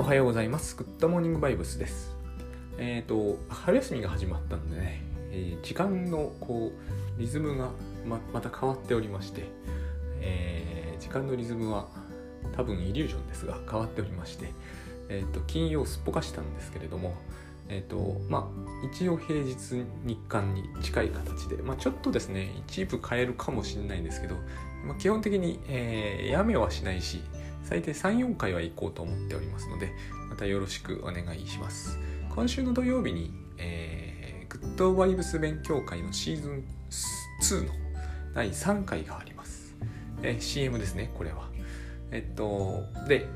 おはようございます。グッドモーニングバイブスです。えっ、と、春休みが始まったんでね、えー時間のこう、リズムがままた変わっておりまして、えー時間のリズムは多分イリュージョンですが変わっておりまして、えっ、と、金曜すっぽかしたんですけれども、えっ、と、まあ、一応平日日間に近い形で、まあ、ちょっとですね、一部変えるかもしれないんですけど、まあ、基本的に、えーやめはしないし、最低3、4回は行こうと思っておりますので、またよろしくお願いします。今週の土曜日に、えーグッドバイブス勉強会のシーズン2の第3回があります。えー CM ですね、これは。えっと、で、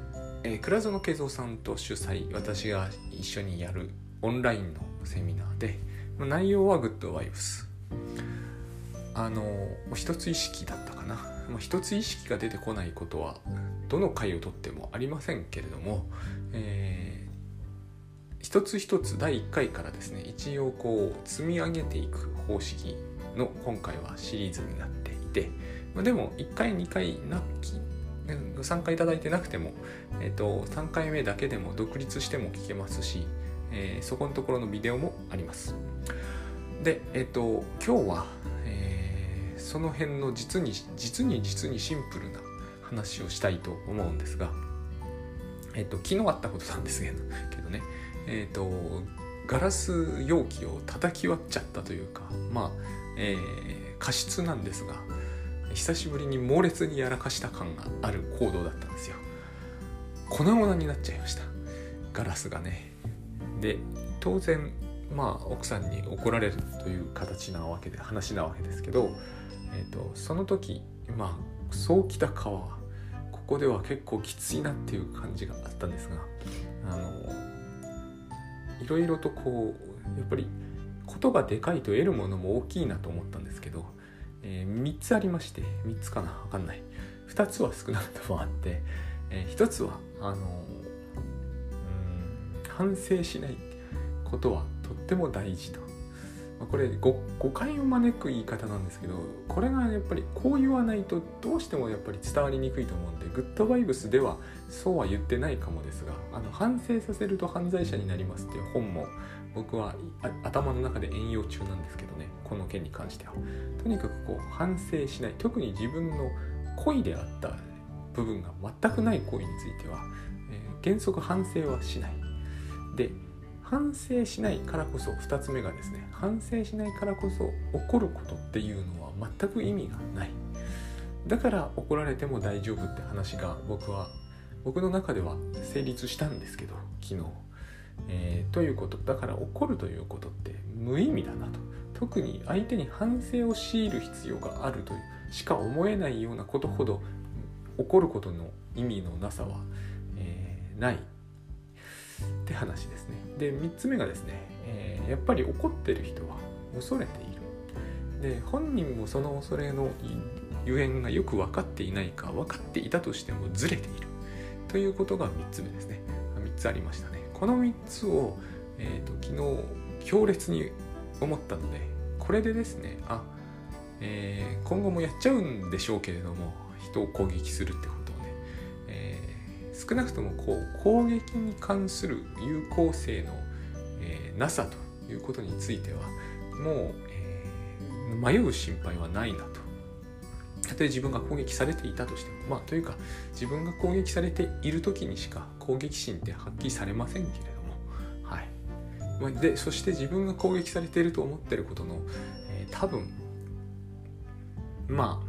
えー倉園慶三さんと主催、私が一緒にやるオンラインのセミナーで、内容はグッドバイブス。あの、一つ意識だったかな。一つ意識が出てこないことは、どの回をとってもありませんけれども、えー一つ一つ第1回からですね一応こう積み上げていく方式の今回はシリーズになっていて、まあ、でも1回2回なきご参加いただいてなくても、えっと3回目だけでも独立しても聞けますし、えーそこのところのビデオもあります。でえっ、と今日は、えーその辺の実に実に実にシンプルな話をしたいと思うんですがえっ、と昨日あったことなんですけどね。えっ、とガラス容器を叩き割っちゃったというかまあ、えー過失なんですが久しぶりに猛烈にやらかした感がある行動だったんですよ。粉々になっちゃいました。ガラスがね。で当然まあ奥さんに怒られるという形なわけで話なわけですけど、えー、とその時まあそうきた皮はこでは結構きついなっていう感じがあったんですがあのいろいろとこうやっぱりことがでかいと得るものも大きいなと思ったんですけど、え3つありまして3つかな分かんない2つは少なくともあって、え1つはあのうん反省しないことはとっても大事と。これ誤解を招く言い方なんですけどこれがやっぱりこう言わないとどうしてもやっぱり伝わりにくいと思うんでグッドバイブスではそうは言ってないかもですがあの反省させると犯罪者になりますっていう本も僕は頭の中で援用中なんですけどねこの件に関しては。とにかくこう反省しない。特に自分の恋であった部分が全くない行為については、えー原則反省はしない。で反省しないからこそ2つ目がですね反省しないからこそ怒ることっていうのは全く意味がない。だから怒られても大丈夫って話が僕は僕の中では成立したんですけど昨日、えーということ。だから怒るということって無意味だなと。特に相手に反省を強いる必要があるというしか思えないようなことほど怒ることの意味のなさは、えーない。って話ですね。で3つ目がですね、えーやっぱり怒ってる人は恐れている。で本人もその恐れのゆえんがよく分かっていないか分かっていたとしてもずれている。ということが3つ目ですね。3つありましたね。この3つを、えー、と昨日強烈に思ったのでこれでですねあ、えー今後もやっちゃうんでしょうけれども人を攻撃するってこと、少なくともこう攻撃に関する有効性の、えーなさということについてはもう、えー迷う心配はないなと。たとえ自分が攻撃されていたとしてもまあというか自分が攻撃されている時にしか攻撃心って発揮されませんけれどもはい。でそして自分が攻撃されていると思っていることの、えー多分まあ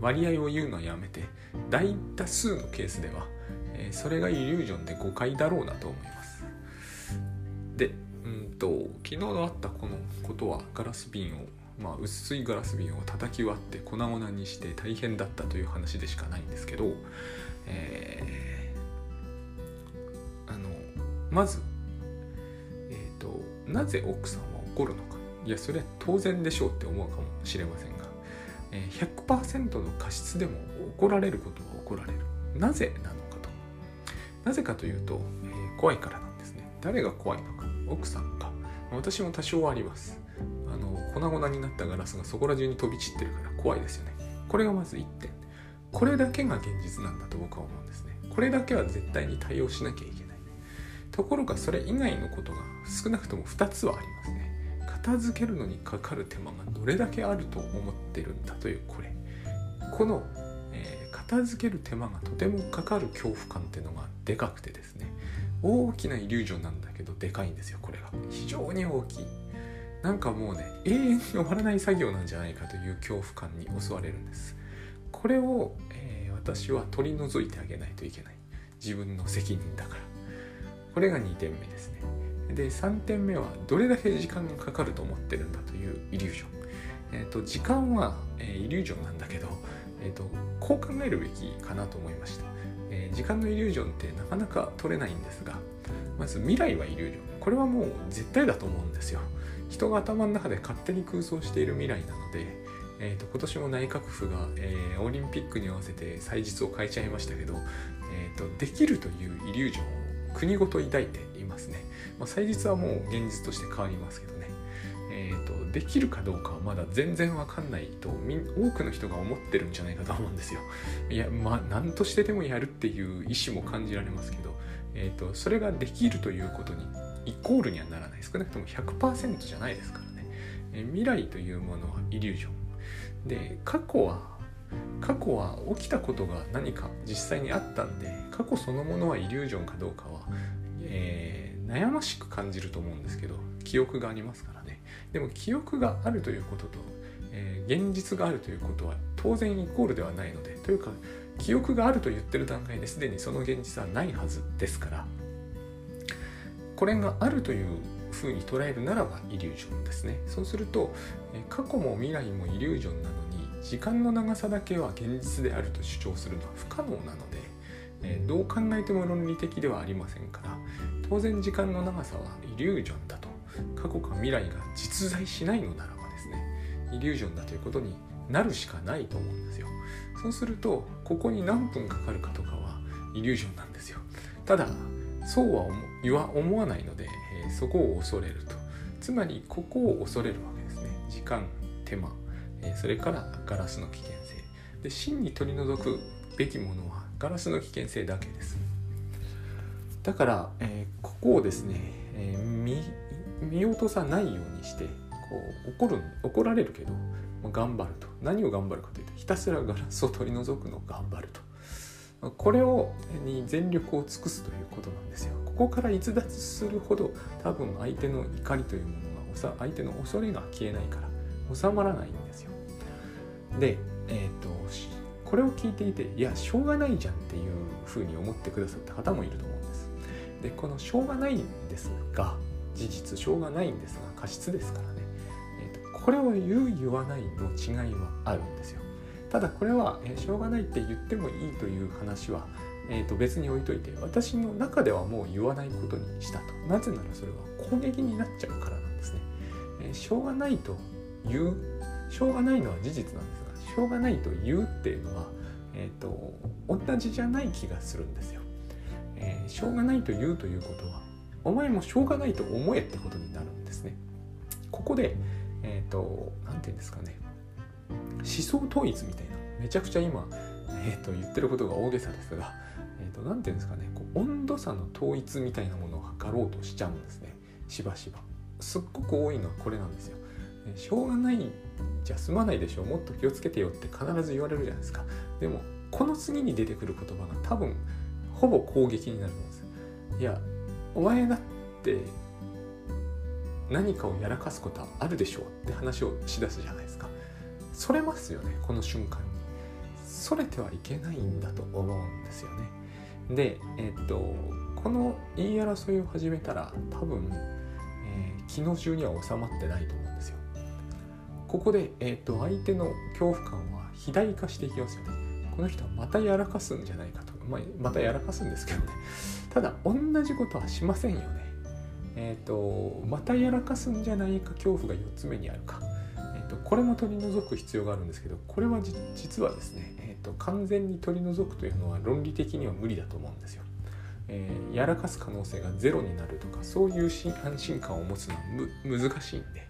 割合を言うのはやめて大多数のケースでは、えそれがイリュージョンで誤解だろうなと思います。でうんと昨日のあったこのことはガラス瓶をまあ薄いガラス瓶を叩き割って粉々にして大変だったという話でしかないんですけど、えーあのまずえっ、となぜ奥さんは怒るのか。いやそれは当然でしょうって思うかもしれませんが、え100%の過失でも怒られることは怒られる。なぜなのなぜかというと、えー怖いからなんですね。誰が怖いのか。奥さんか。私も多少あります。あの粉々になったガラスがそこら中に飛び散ってるから怖いですよね。これがまず1点。これだけが現実なんだと僕は思うんですね。これだけは絶対に対応しなきゃいけない。ところがそれ以外のことが少なくとも2つはありますね。片付けるのにかかる手間がどれだけあると思ってるんだというこれ。この、えー、片付ける手間がとてもかかる恐怖感っていうのがあるでかくてですね大きなイリュージョンなんだけどでかいんですよこれが。非常に大きい。なんかもうね永遠に終わらない作業なんじゃないかという恐怖感に襲われるんです。これを、えー、私は取り除いてあげないといけない。自分の責任だから。これが2点目ですね。で3点目はどれだけ時間がかかると思ってるんだというイリュージョン、えーと、時間は、えー、イリュージョンなんだけど、えーと、こう考えるべきかなと思いました、えー、時間のイリュージョンってなかなか取れないんですがまず未来はイリュージョン。これはもう絶対だと思うんですよ。人が頭の中で勝手に空想している未来なので、えーと、今年も内閣府が、えー、オリンピックに合わせて祭日を変えちゃいましたけど、えーと、できるというイリュージョンを国ごと抱いていますね、まあ、祭日はもう現実として変わりますけど、できるかどうかはまだ全然わかんないと多くの人が思ってるんじゃないかと思うんですよ。いやまあ何としてでもやるっていう意思も感じられますけど、えー、とそれができるということにイコールにはならない少なくとも100%じゃないですからね、え未来というものはイリュージョン。で過去は過去は起きたことが何か実際にあったんで過去そのものはイリュージョンかどうかは、えー、悩ましく感じると思うんですけど記憶がありますから。でも記憶があるということと、えー、現実があるということは当然イコールではないのでというか記憶があると言ってる段階ですでにその現実はないはずですからこれがあるというふうに捉えるならばイリュージョンですね。そうすると過去も未来もイリュージョンなのに時間の長さだけは現実であると主張するのは不可能なので、えどう考えても論理的ではありませんから当然時間の長さはイリュージョンだ過去か未来が実在しないのならばですねイリュージョンだということになるしかないと思うんですよ。そうするとここに何分かかるかとかはイリュージョンなんですよ。ただそうは思わないので、え、そこを恐れると。つまりここを恐れるわけですね。時間手間、え、それからガラスの危険性。で真に取り除くべきものはガラスの危険性だけです。だから、えー、ここをですね、え見見落とさないようにしてこう怒る怒られるけど、まあ、頑張ると何を頑張るかというとひたすらガラスを取り除くのを頑張るとこれをに全力を尽くすということなんですよ。ここから逸脱するほど多分相手の怒りというものが相手の恐れが消えないから収まらないんですよ。で、えっ、ー、とこれを聞いていていやしょうがないじゃんっていうふうに思ってくださった方もいると思うんです。でこのしょうがないんですが事実しょうがないんですが過失ですからね、えーと、これを言う言わないの違いはあるんですよ。ただこれは、えー、しょうがないって言ってもいいという話は、えー、と別に置いといて私の中ではもう言わないことにしたと。なぜならそれは攻撃になっちゃうからなんですね、えー、しょうがないと言うしょうがないのは事実なんですがしょうがないと言うっていうのは、えーと、同じじゃない気がするんですよ、えー、しょうがないと言うということはお前もしょうがないと思えってことになるんですね。ここでえっ、ー、と何て言うんですかね。思想統一みたいな。めちゃくちゃ今、えーと、言ってることが大げさですが何、えーと、て言うんですかね。こう温度差の統一みたいなものを測ろうとしちゃうんですね。しばしば。すっごく多いのはこれなんですよ、え、しょうがないじゃ済まないでしょう。もっと気をつけてよって必ず言われるじゃないですか。でもこの次に出てくる言葉が多分ほぼ攻撃になるんです。いやお前だって何かをやらかすことはあるでしょうって話をしだすじゃないですか。それますよねこの瞬間に。それてはいけないんだと思うんですよね。でえっとこの言い争いを始めたら多分、えー、昨日中には収まってないと思うんですよ。ここで、えっと相手の恐怖感は肥大化していきますよね。この人はまたやらかすんじゃないかと、まあ、またやらかすんですけどね。ただ同じことはしませんよね。えっ、とまたやらかすんじゃないか恐怖が4つ目にあるか。と、これも取り除く必要があるんですけどこれは実はですね、えーと、完全に取り除くというのは論理的には無理だと思うんですよ。えー、やらかす可能性がゼロになるとかそういう安心感を持つのは難しいんで。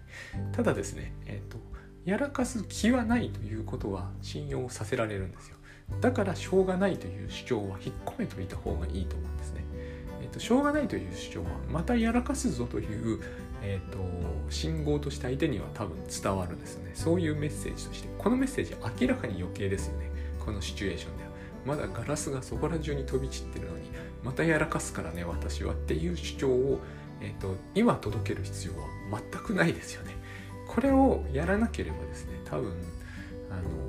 ただですね、えーと、やらかす気はないということは信用させられるんですよ。だからしょうがないという主張は引っ込めといた方がいいと思うんですね。えーと、しょうがないという主張はまたやらかすぞという、えーと、信号として相手には多分伝わるんですね。そういうメッセージとして。このメッセージ明らかに余計ですよね。このシチュエーションでは。まだガラスがそこら中に飛び散ってるのにまたやらかすからね私はっていう主張を、えーと、と今届ける必要は全くないですよね。これをやらなければですね多分あの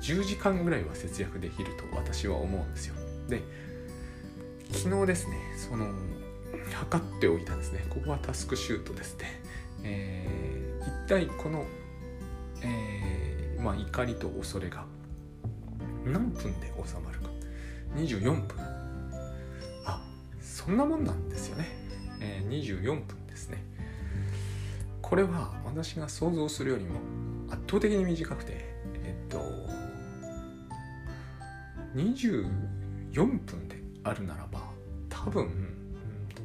10時間ぐらいは節約できると私は思うんですよ。で昨日ですねその測っておいたんですね。ここはタスクシュートですね、えー、一体この、えー、まあ、怒りと恐れが何分で収まるか。24分。あそんなもんなんですよね、えー、24分ですね。これは私が想像するよりも圧倒的に短くて24分であるならば多分、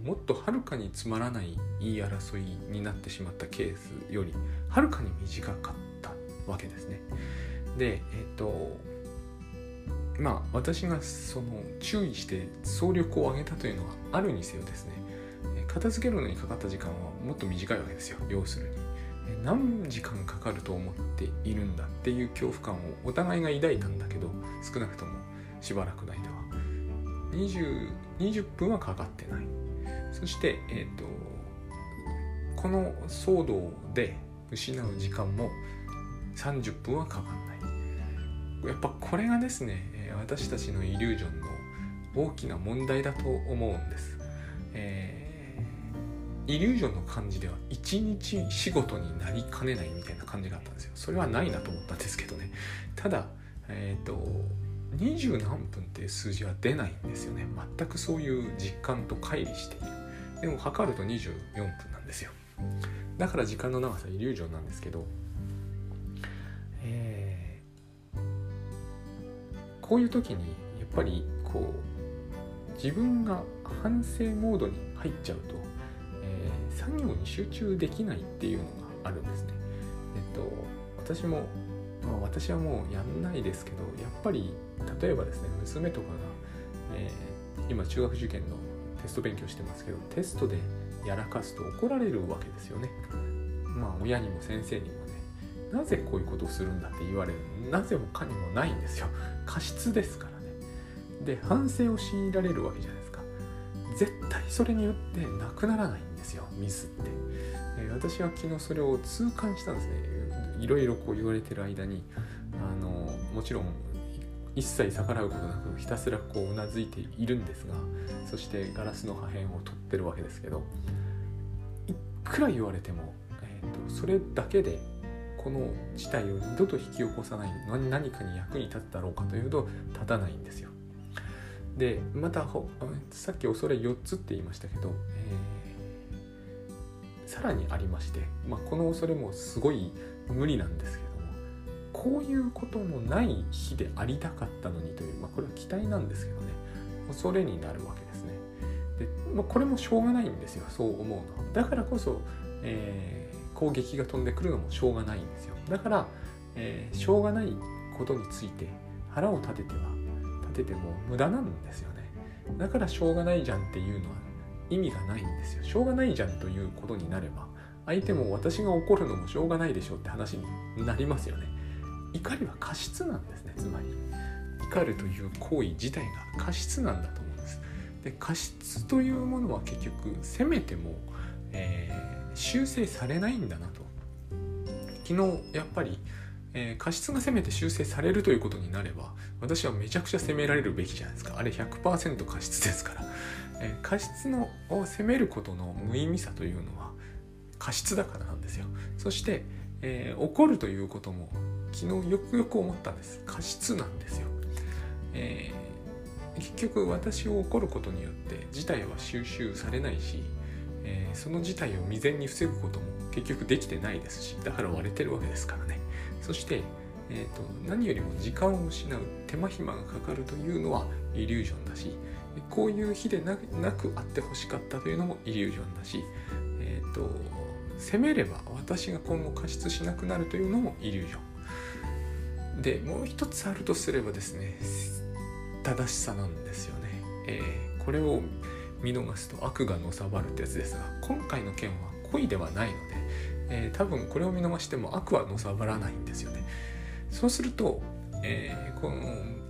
もっとはるかにつまらない言い争いになってしまったケースよりはるかに短かったわけですね。でえっ、とまあ私がその注意して総力を上げたというのはあるにせよですね片付けるのにかかった時間はもっと短いわけですよ要するに。何時間かかると思っているんだっていう恐怖感をお互いが抱いたんだけど少なくともしばらくの間は。20, 20分はかかってない。そして、えーと、この騒動で失う時間も30分はかかんない。やっぱこれがですね私たちのイリュージョンの大きな問題だと思うんです、えー、イリュージョンの感じでは一日仕事になりかねないみたいな感じがあったんですよ。それはないなと思ったんですけどね。ただえっ、ー、と20何分っていう数字は出ないんですよね。全くそういう実感と乖離している。でも測ると24分なんですよ。だから時間の長さイリュージョンなんですけど、えー、こういう時にやっぱりこう自分が反省モードに入っちゃうと、えー、作業に集中できないっていうのがあるんですね。えっと私もまあ、私はもうやんないですけどやっぱり例えばですね娘とかが、えー、今中学受験のテスト勉強してますけどテストでやらかすと怒られるわけですよね。まあ親にも先生にもね。なぜこういうことをするんだって言われる。なぜもかにもないんですよ。過失ですからね。で反省を強いられるわけじゃないですか。絶対それによってなくならないんですよミスって、えー、私は昨日それを痛感したんですね。いろいろこう言われてる間にあのもちろん一切逆らうことなくひたすらこううなずいているんですがそしてガラスの破片を取ってるわけですけどいくら言われても、えーと、それだけでこの事態を二度と引き起こさない何かに役に立つだろうかというと立たないんですよ。でまたさっき恐れ4つって言いましたけど、えー、さらにありまして、まあ、この恐れもすごい無理なんですけどもこういうことのない日でありたかったのにという、まあ、これは期待なんですけどね恐れになるわけですね。で、まあ、これもしょうがないんですよそう思うのだからこそ、えー、攻撃が飛んでくるのもしょうがないんですよ。だから、えー、しょうがないことについて腹を立てては立てても無駄なんですよね。だからしょうがないじゃんっていうのは意味がないんですよ。しょうがないじゃんということになれば相手も私が怒るのもしょうがないでしょうって話になりますよね。怒りは過失なんですねつまり。怒るという行為自体が過失なんだと思うんです。で過失というものは結局責めても、えー、修正されないんだなと。昨日やっぱり、えー、過失が責めて修正されるということになれば私はめちゃくちゃ責められるべきじゃないですか。あれ100%過失ですから、過失のを責めることの無意味さというのは過失だからなんですよ。そして、えー、怒るということも昨日よくよく思ったんです。過失なんですよ、えー、結局私を怒ることによって事態は収集されないし、えー、その事態を未然に防ぐことも結局できてないですしだから割れてるわけですからね。そして、えーと、何よりも時間を失う手間暇がかかるというのはイリュージョンだしこういう日でなくあってほしかったというのもイリュージョンだし、えーと責めれば私が今後過失しなくなるというのもイリュージョン。でもう一つあるとすればですね正しさなんですよね、えー、これを見逃すと悪がのさばるってやつですが今回の件は恋ではないので、えー、多分これを見逃しても悪はのさばらないんですよね。そうすると、えー、この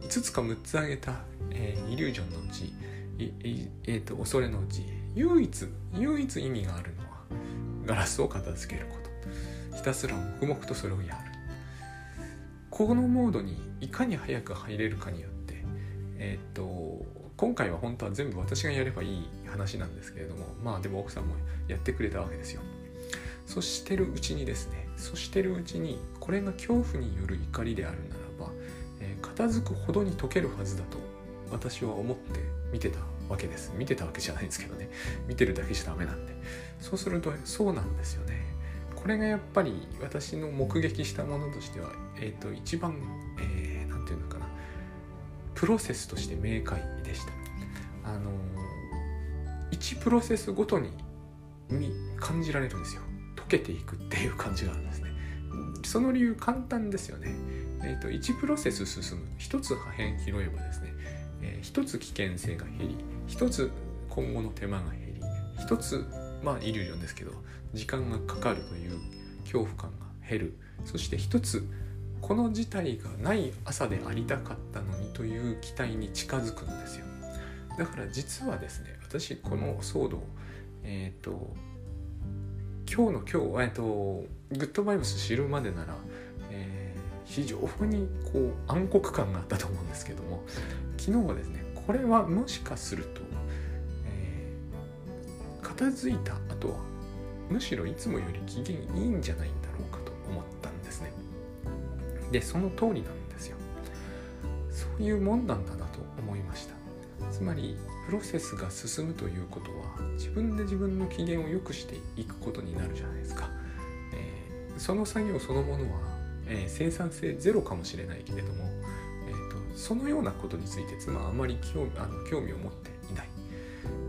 5つか6つ挙げた、えー、イリュージョンのうちえーと、恐れのうち唯一唯一意味があるのはガラスを片付けること。ひたすら黙々とそれをやる。このモードにいかに早く入れるかによってえっ、ー、と今回は本当は全部私がやればいい話なんですけれどもまあでも奥さんもやってくれたわけですよ。そしてるうちにですねそしてるうちにこれが恐怖による怒りであるなら、片付くほどに解けるはずだと私は思って見てたわけです。見てたわけじゃないんですけどね。見てるだけじゃダメなんで。そうするとそうなんですよね。これがやっぱり私の目撃したものとしては、えーと、一番何、えー、て言うのかな。プロセスとして明快でした。あのー、1プロセスごとに感じられるんですよ。溶けていくっていう感じがあるんですその理由簡単ですよね。えーと、1プロセス進む。1つ破片拾えばですねえー、一つ危険性が減り一つ今後の手間が減り一つまあイリュージョンですけど時間がかかるという恐怖感が減る。そして一つこの事態がない朝でありたかったのにという期待に近づくんですよ。だから実はですね私この騒動えっ、ー、と今日の今日、えっ、ー、とグッドバイブス知るまでなら、えー、非常にこう暗黒感があったと思うんですけども昨日はですねこれはもしかすると、えー、片付いた後はむしろいつもより機嫌いいんじゃないんだろうかと思ったんですね。でその通りなんですよ。そういうもんなんだなと思いました。つまりプロセスが進むということは自分で自分の機嫌を良くしていくことになるじゃないですか、その作業そのものは、えー、生産性ゼロかもしれないけれどもえー、とそのようなことについて妻はあまり興あの興味を持っていない。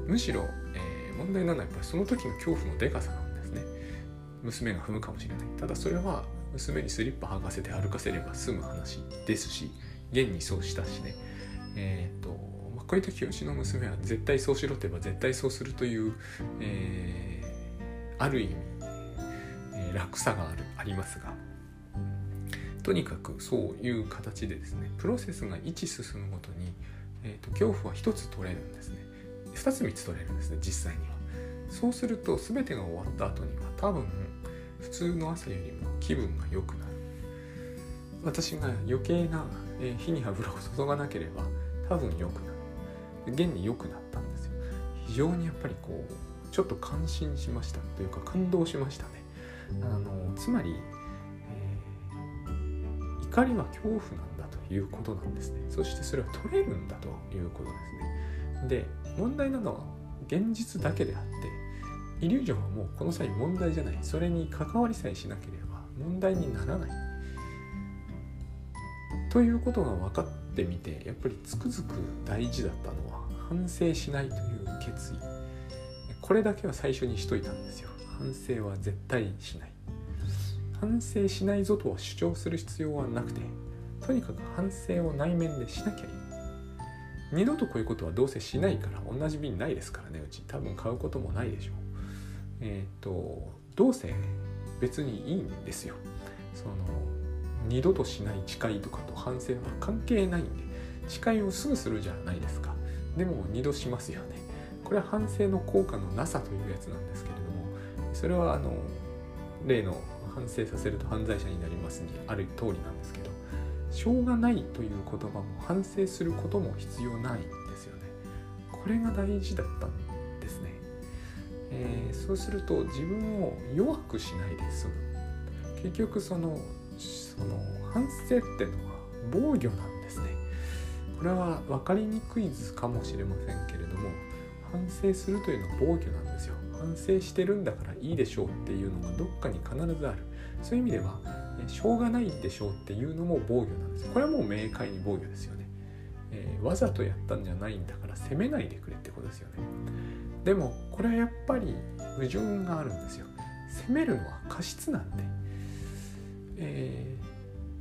むしろ、えー、問題なのはやっぱりその時の恐怖のでかさなんですね。娘が踏むかもしれない。ただそれは娘にスリッパ履かせて歩かせれば済む話ですし現にそうしたしね。えっ、ー、と、まあ、こういう時うちの娘は絶対そうしろって言えば絶対そうするという、えー、ある意味、楽さがあるありますがとにかくそういう形でですねプロセスが1進むごとに、えーと、恐怖は1つ取れるんですね。2つ3つ取れるんですね実際には。そうすると全てが終わった後には多分普通の朝よりも気分が良くなる。私が余計な、え、火に油を注がなければ多分良くなる。現に良くなったんですよ。非常にやっぱりこうちょっと感心しました。というか感動しましたね。あのつまり怒りは恐怖なんだということなんですね。そしてそれは取れるんだということですね。で問題なのは現実だけであってイリュージョンはもうこの際問題じゃない。それに関わりさえしなければ問題にならない。ということが分かってみてやっぱりつくづく大事だったのは反省しないという決意。これだけは最初にしといたんですよ。反省は絶対しない。反省しないぞとは主張する必要はなくてとにかく反省を内面でしなきゃいい。二度とこういうことはどうせしないから同じ便ないですからねうち。多分買うこともないでしょう。えっ、ー、とどうせ別にいいんですよ。その二度としない誓いとかと反省は関係ないんで誓いをすぐするじゃないですか。でも二度しますよね。これは反省の効果のなさというやつなんですけれどもそれはあの例の反省させると犯罪者になりますにある通りなんですけどしょうがないという言葉も反省することも必要ないんですよね。これが大事だったんですね、えー、そうすると自分を弱くしないで済む。結局そのその反省っていうのは防御なんですね。これは分かりにくい図かもしれませんけれども反省するというのは防御なんですよ。反省してるんだからいいでしょうっていうのがどっかに必ずある。そういう意味ではしょうがないでしょうっていうのも防御なんです。これはもう明快に防御ですよね、えー、わざとやったんじゃないんだから責めないでくれってことですよね。でもこれはやっぱり矛盾があるんですよ。責めるのは過失なんで、え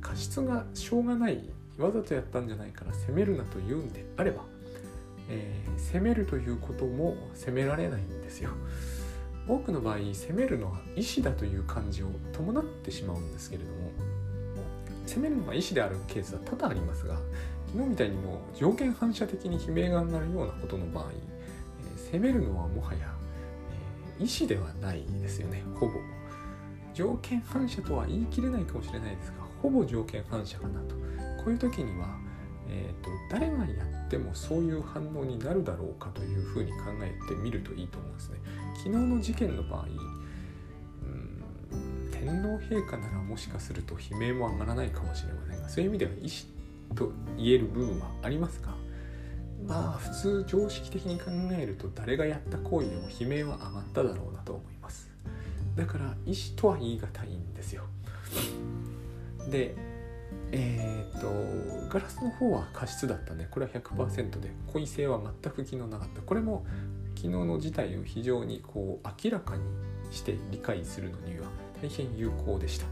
ー、過失がしょうがないわざとやったんじゃないから責めるなと言うんであればえー、攻めるということも責められないんですよ。多くの場合攻めるのは意志だという感じを伴ってしまうんですけれども攻めるのが意志であるケースは多々ありますが昨日みたいにもう条件反射的に悲鳴が鳴るようなことの場合、えー、攻めるのはもはや、えー、意志ではないですよねほぼ。条件反射とは言い切れないかもしれないですがほぼ条件反射かなと。こういう時には、えーと、誰がやってもそういう反応になるだろうかというふうに考えてみるといいと思うんですね。昨日の事件の場合うん天皇陛下ならもしかすると悲鳴も上がらないかもしれませんがそういう意味では意思と言える部分はありますがまあ普通常識的に考えると誰がやった行為でも悲鳴は上がっただろうなと思います。だから意思とは言い難いんですよ。でえー、っとガラスの方は過失だったね。これは100%で。故意性は全く機能なかった。これも昨日の事態を非常にこう明らかにして理解するのには大変有効でした、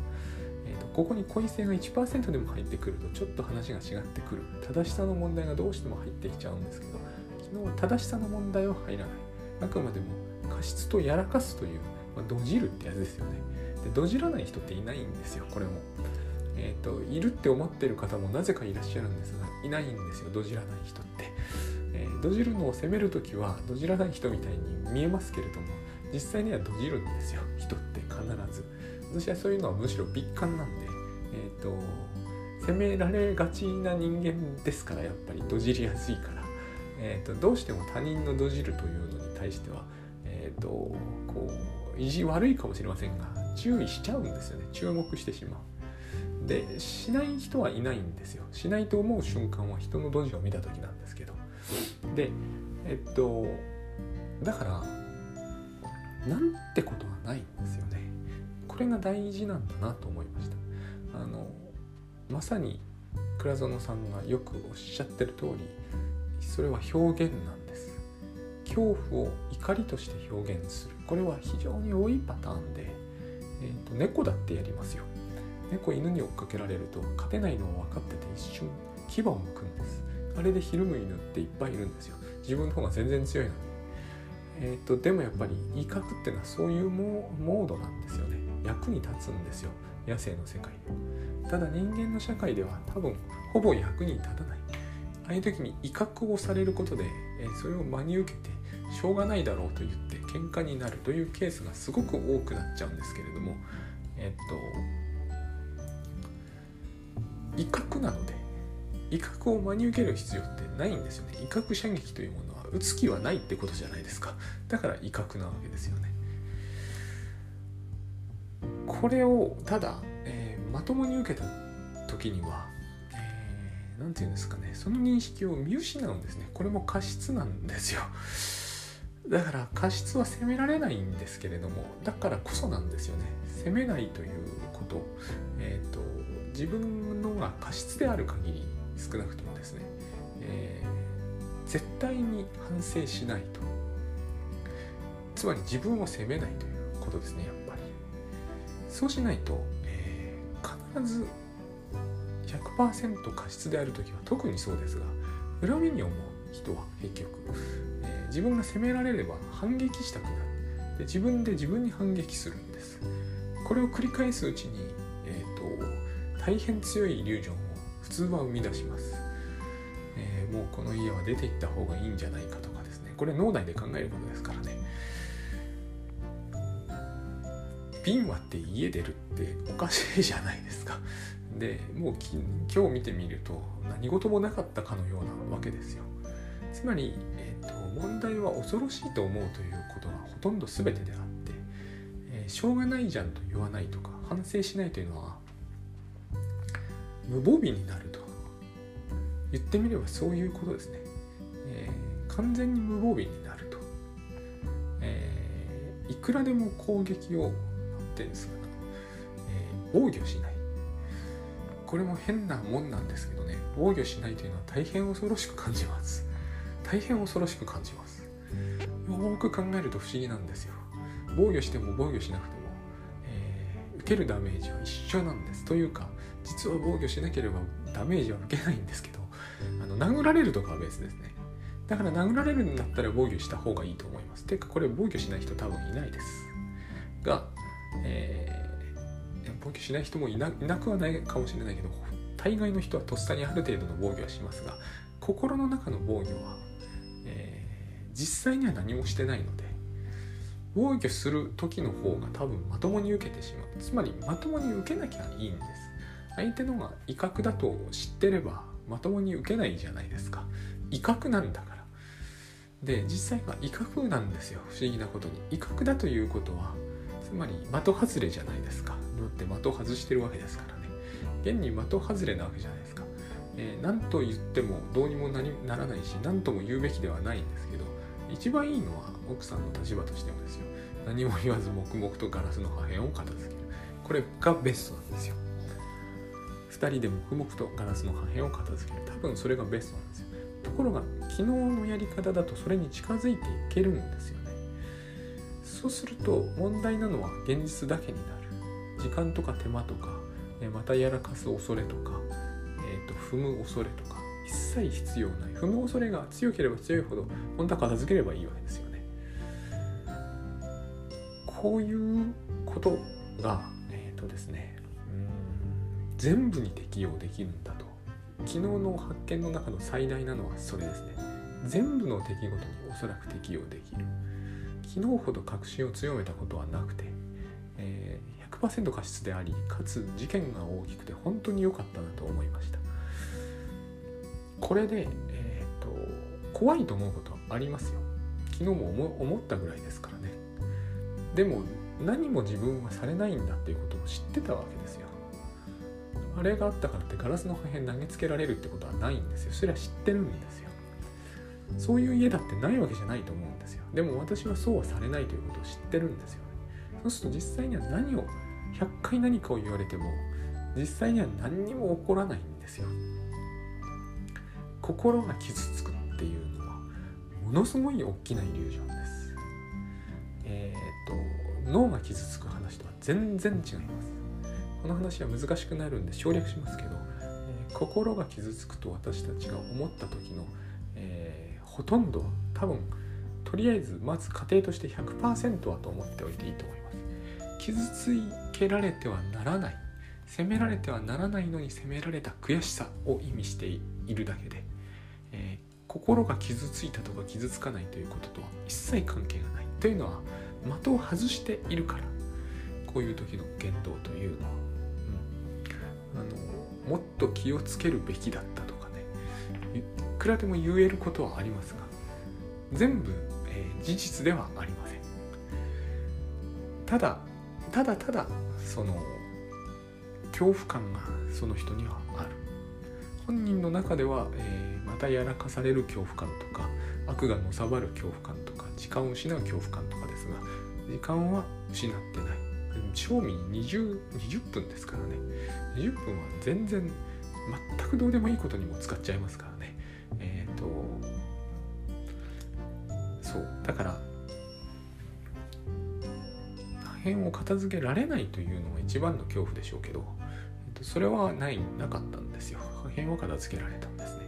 えーと、ここに故意性が1%でも入ってくるとちょっと話が違ってくる。正しさの問題がどうしても入ってきちゃうんですけど昨日は正しさの問題は入らない。あくまでも過失とやらかすという、まあ、どじるってやつですよね。でどじらない人っていないんですよこれもえーと、いるって思ってる方もなぜかいらっしゃるんですがいないんですよどじらない人って、えー、どじるのを責める時はどじらない人みたいに見えますけれども実際にはどじるんですよ人って必ず。私はそういうのはむしろ敏感なんでえっ、ー、と責められがちな人間ですからやっぱりどじりやすいから、えーと、どうしても他人のどじるというのに対してはえっ、ー、とこう意地悪いかもしれませんが注意しちゃうんですよね。注目してしまう。でしない人はいないんですよ。しないと思う瞬間は人のドジを見た時なんですけど。でえっとだからなんてことはないんですよね。これが大事なんだなと思いました。あのまさに倉園さんがよくおっしゃってる通りそれは表現なんです。恐怖を怒りとして表現する。これは非常に多いパターンで、えーと猫だってやりますよ。猫犬に追っかけられると勝てないのを分かってて一瞬牙を剥くんです。あれでひるむ犬っていっぱいいるんですよ。自分の方が全然強いのに。えっ、とでもやっぱり威嚇っていうのはそういうモードなんですよね。役に立つんですよ。野生の世界でただ人間の社会では多分ほぼ役に立たない。ああいう時に威嚇をされることで、え、それを真に受けてしょうがないだろうと言って喧嘩になるというケースがすごく多くなっちゃうんですけれどもえっ、と威嚇なので威嚇を真に受ける必要ってないんですよね。威嚇射撃というものは撃つ気はないってことじゃないですか。だから威嚇なわけですよね。これをただ、えー、まともに受けた時には何、えー、て言うんですかね。その認識を見失うんですね。これも過失なんですよ。だから過失は責められないんですけれどもだからこそなんですよね。責めないということ。えっ、ー、と自分のが過失である限り少なくともですね、えー、絶対に反省しないと。つまり自分を責めないということですねやっぱり。そうしないと、えー、必ず100%過失である時は特にそうですが恨みに思う人は結局、えー、自分が責められれば反撃したくなる。で自分で自分に反撃するんです。これを繰り返すうちにえー、と大変強いイリュージョンを普通は生み出します、えー、もうこの家は出て行った方がいいんじゃないかとかですね。これ脳内で考えることですからね。瓶割って家出るっておかしいじゃないですか。でもう今日見てみると何事もなかったかのようなわけですよ。つまり、えーと、問題は恐ろしいと思うということがほとんど全てであって、えー、しょうがないじゃんと言わないとか反省しないというのは無防備になると。言ってみればそういうことですね、えー、完全に無防備になると、えー、いくらでも攻撃をってんですか、えー、防御しない。これも変なもんなんですけどね。防御しないというのは大変恐ろしく感じます。大変恐ろしく感じます。よく考えると不思議なんですよ。防御しても防御しなくても、えー、受けるダメージは一緒なんです。というか実は防御しなければダメージは受けないんですけどあの殴られるとかは別ですね。だから殴られるんだったら防御した方がいいと思います。てかこれ防御しない人多分いないです。が、えー、防御しない人もいないなくはないかもしれないけど大概の人はとっさにある程度の防御はしますが心の中の防御は、えー、実際には何もしてないので防御する時の方が多分まともに受けてしまう。つまりまともに受けなきゃいいんです。相手のが威嚇だと知ってればまともに受けないじゃないですか。威嚇なんだから。で実際は威嚇なんですよ。不思議なことに。威嚇だということはつまり的外れじゃないですか。だって的外してるわけですからね。現に的外れなわけじゃないですか、えー、何と言ってもどうにもなならないし何とも言うべきではないんですけど一番いいのは奥さんの立場としてもですよ。何も言わず黙々とガラスの破片を片付ける。これがベストなんですよ。2人で黙々とガラスの破片を片付ける。多分それがベストなんですよ。ところが昨日のやり方だとそれに近づいていけるんですよね。そうすると問題なのは現実だけになる。時間とか手間とかまたやらかす恐れとか、えーと、踏む恐れとか一切必要ない。踏む恐れが強ければ強いほど本当は片付ければいいわけですよね。こういうことがえっ、ー、とですね全部に適用できるんだと。昨日の発見の中の最大なのはそれですね。全部の出来事におそらく適用できる。昨日ほど確信を強めたことはなくて、えー、100%過失でありかつ事件が大きくて本当に良かったなと思いました。これで、えーと、怖いと思うことはありますよ。昨日も思ったぐらいですからね。でも何も自分はされないんだっていうことを知ってたわけですよ。あれがあったからってガラスの破片投げつけられるってことはないんですよ。それは知ってるんですよ。そういう家だってないわけじゃないと思うんですよ。でも私はそうはされないということを知ってるんですよ。ねそうすると実際には何を100回何かを言われても実際には何にも起こらないんですよ。心が傷つくっていうのはものすごい大きなイリュージョンです。えっ、と脳が傷つく話とは全然違います。この話は難しくなるんで省略しますけど、えー、心が傷つくと私たちが思った時の、えー、ほとんどは多分とりあえずまず家庭として100%はと思っておいていいと思います。傷つけられてはならない責められてはならないのに責められた悔しさを意味しているだけで、えー、心が傷ついたとか傷つかないということとは一切関係がない。というのは的を外しているからこういう時の言動というのは。あのもっと気をつけるべきだったとかね。いくらでも言えることはありますが全部、えー、事実ではありません。ただただただその恐怖感がその人にはある。本人の中では、えー、またやらかされる恐怖感とか悪がのさばる恐怖感とか時間を失う恐怖感とかですが時間は失ってない。賞味 20, 20分ですからね。20分は全然全くどうでもいいことにも使っちゃいますからね。えっ、ー、とそう。だから破片を片付けられないというのが一番の恐怖でしょうけど、えー、とそれはないなかったんですよ。破片を片付けられたんですね。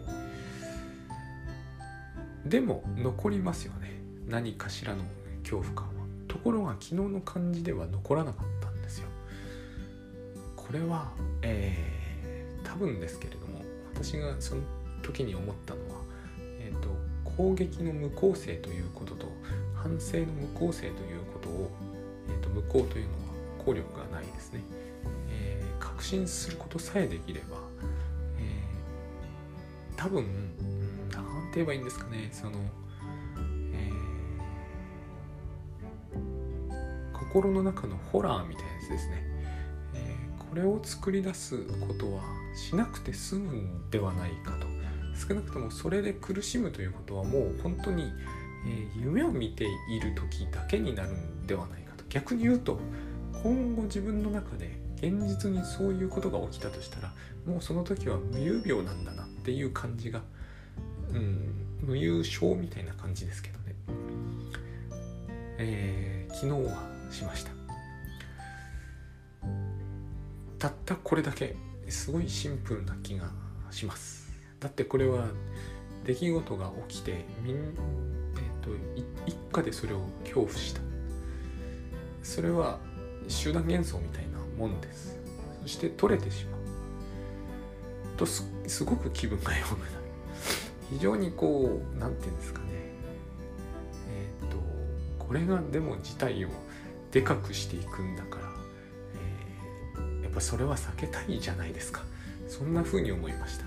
でも残りますよね。何かしらの恐怖感。ところが昨日の感じでは残らなかったんですよ。これは、えー、多分ですけれども私がその時に思ったのは、えーと、攻撃の無効性ということと反省の無効性ということを、えーと、無効というのは効力がないですね、えー、確信することさえできれば、えー、多分何て言えばいいんですかね。その心の中のホラーみたいなやつですね、えー、これを作り出すことはしなくて済むんではないかと。少なくともそれで苦しむということはもう本当に、えー、夢を見ている時だけになるんではないかと。逆に言うと今後自分の中で現実にそういうことが起きたとしたらもうその時は無有病なんだなっていう感じが、うん、無有症みたいな感じですけどね、えー、昨日はしました。たったこれだけすごいシンプルな気がします。だってこれは出来事が起きてみん、えーと、一家でそれを恐怖した。それは集団幻想みたいなもんです。そして取れてしまう。とすごく気分が良くなる。非常にこう何て言うんですかね。えっ、ー、とこれがでも事態をでかくしていくんだから、えー、やっぱそれは避けたいじゃないですか。そんな風に思いました。